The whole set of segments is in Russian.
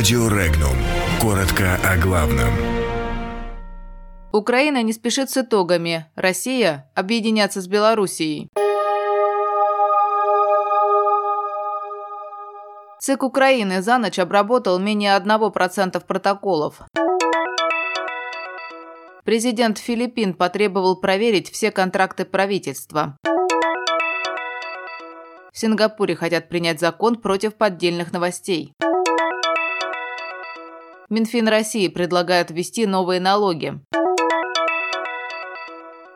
Радио Регнум. Коротко о главном. Украина не спешит с итогами. Россия объединяться с Белоруссией. ЦИК Украины за ночь обработал менее 1% протоколов. Президент Филиппин потребовал проверить все контракты правительства. В Сингапуре хотят принять закон против поддельных новостей. Минфин России предлагает ввести новые налоги.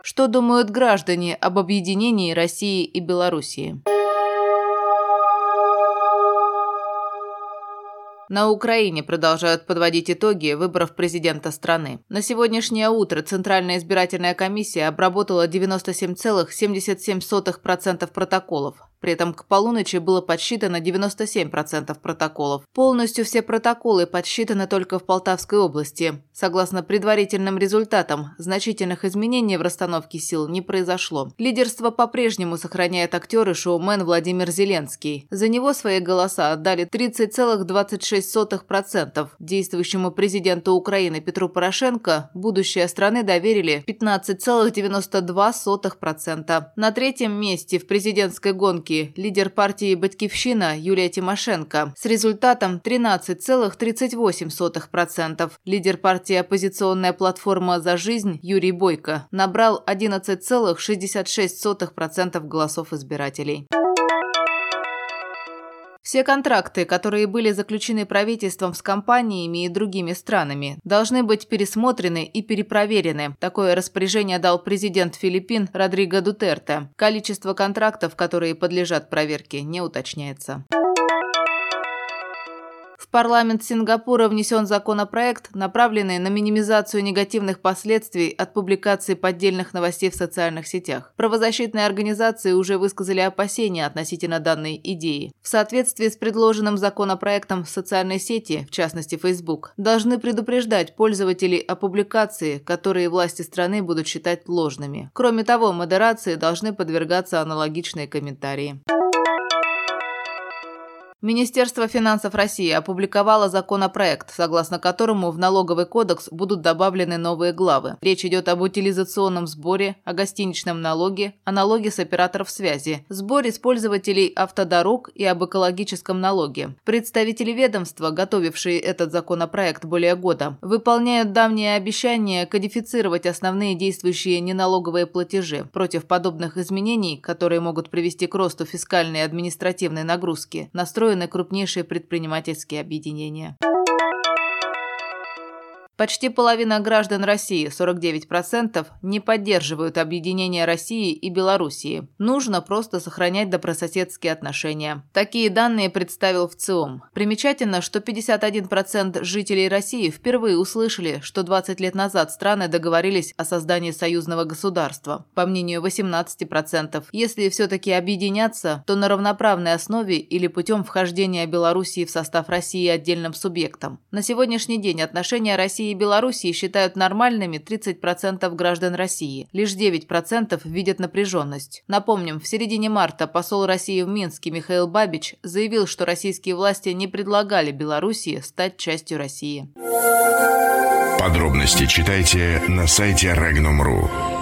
Что думают граждане об объединении России и Белоруссии? На Украине продолжают подводить итоги выборов президента страны. На сегодняшнее утро Центральная избирательная комиссия обработала 97,77% протоколов. При этом к полуночи было подсчитано 97% протоколов. Полностью все протоколы подсчитаны только в Полтавской области. Согласно предварительным результатам, значительных изменений в расстановке сил не произошло. Лидерство по-прежнему сохраняет актер и шоумен Владимир Зеленский. За него свои голоса отдали 30,26%. Действующему президенту Украины Петру Порошенко будущее страны доверили 15,92%. На третьем месте в президентской гонке Республики лидер партии «Батькивщина» Юлия Тимошенко с результатом 13,38%. Лидер партии «Оппозиционная платформа за жизнь» Юрий Бойко набрал 11,66% голосов избирателей. Все контракты, которые были заключены правительством с компаниями и другими странами, должны быть пересмотрены и перепроверены. Такое распоряжение дал президент Филиппин Родриго Дутерте. Количество контрактов, которые подлежат проверке, не уточняется парламент Сингапура внесен законопроект, направленный на минимизацию негативных последствий от публикации поддельных новостей в социальных сетях. Правозащитные организации уже высказали опасения относительно данной идеи. В соответствии с предложенным законопроектом социальные сети, в частности Facebook, должны предупреждать пользователей о публикации, которые власти страны будут считать ложными. Кроме того, модерации должны подвергаться аналогичные комментарии. Министерство финансов России опубликовало законопроект, согласно которому в налоговый кодекс будут добавлены новые главы. Речь идет об утилизационном сборе, о гостиничном налоге, о налоге с операторов связи, сборе с пользователей автодорог и об экологическом налоге. Представители ведомства, готовившие этот законопроект более года, выполняют давнее обещание кодифицировать основные действующие неналоговые платежи. Против подобных изменений, которые могут привести к росту фискальной и административной нагрузки, настроены настроены крупнейшие предпринимательские объединения. Почти половина граждан России, 49%, не поддерживают объединение России и Белоруссии. Нужно просто сохранять добрососедские отношения. Такие данные представил в ЦИОМ. Примечательно, что 51% жителей России впервые услышали, что 20 лет назад страны договорились о создании союзного государства. По мнению 18%, если все-таки объединяться, то на равноправной основе или путем вхождения Белоруссии в состав России отдельным субъектом. На сегодняшний день отношения России России и Белоруссии считают нормальными 30% граждан России. Лишь 9% видят напряженность. Напомним, в середине марта посол России в Минске Михаил Бабич заявил, что российские власти не предлагали Белоруссии стать частью России. Подробности читайте на сайте Regnum.ru.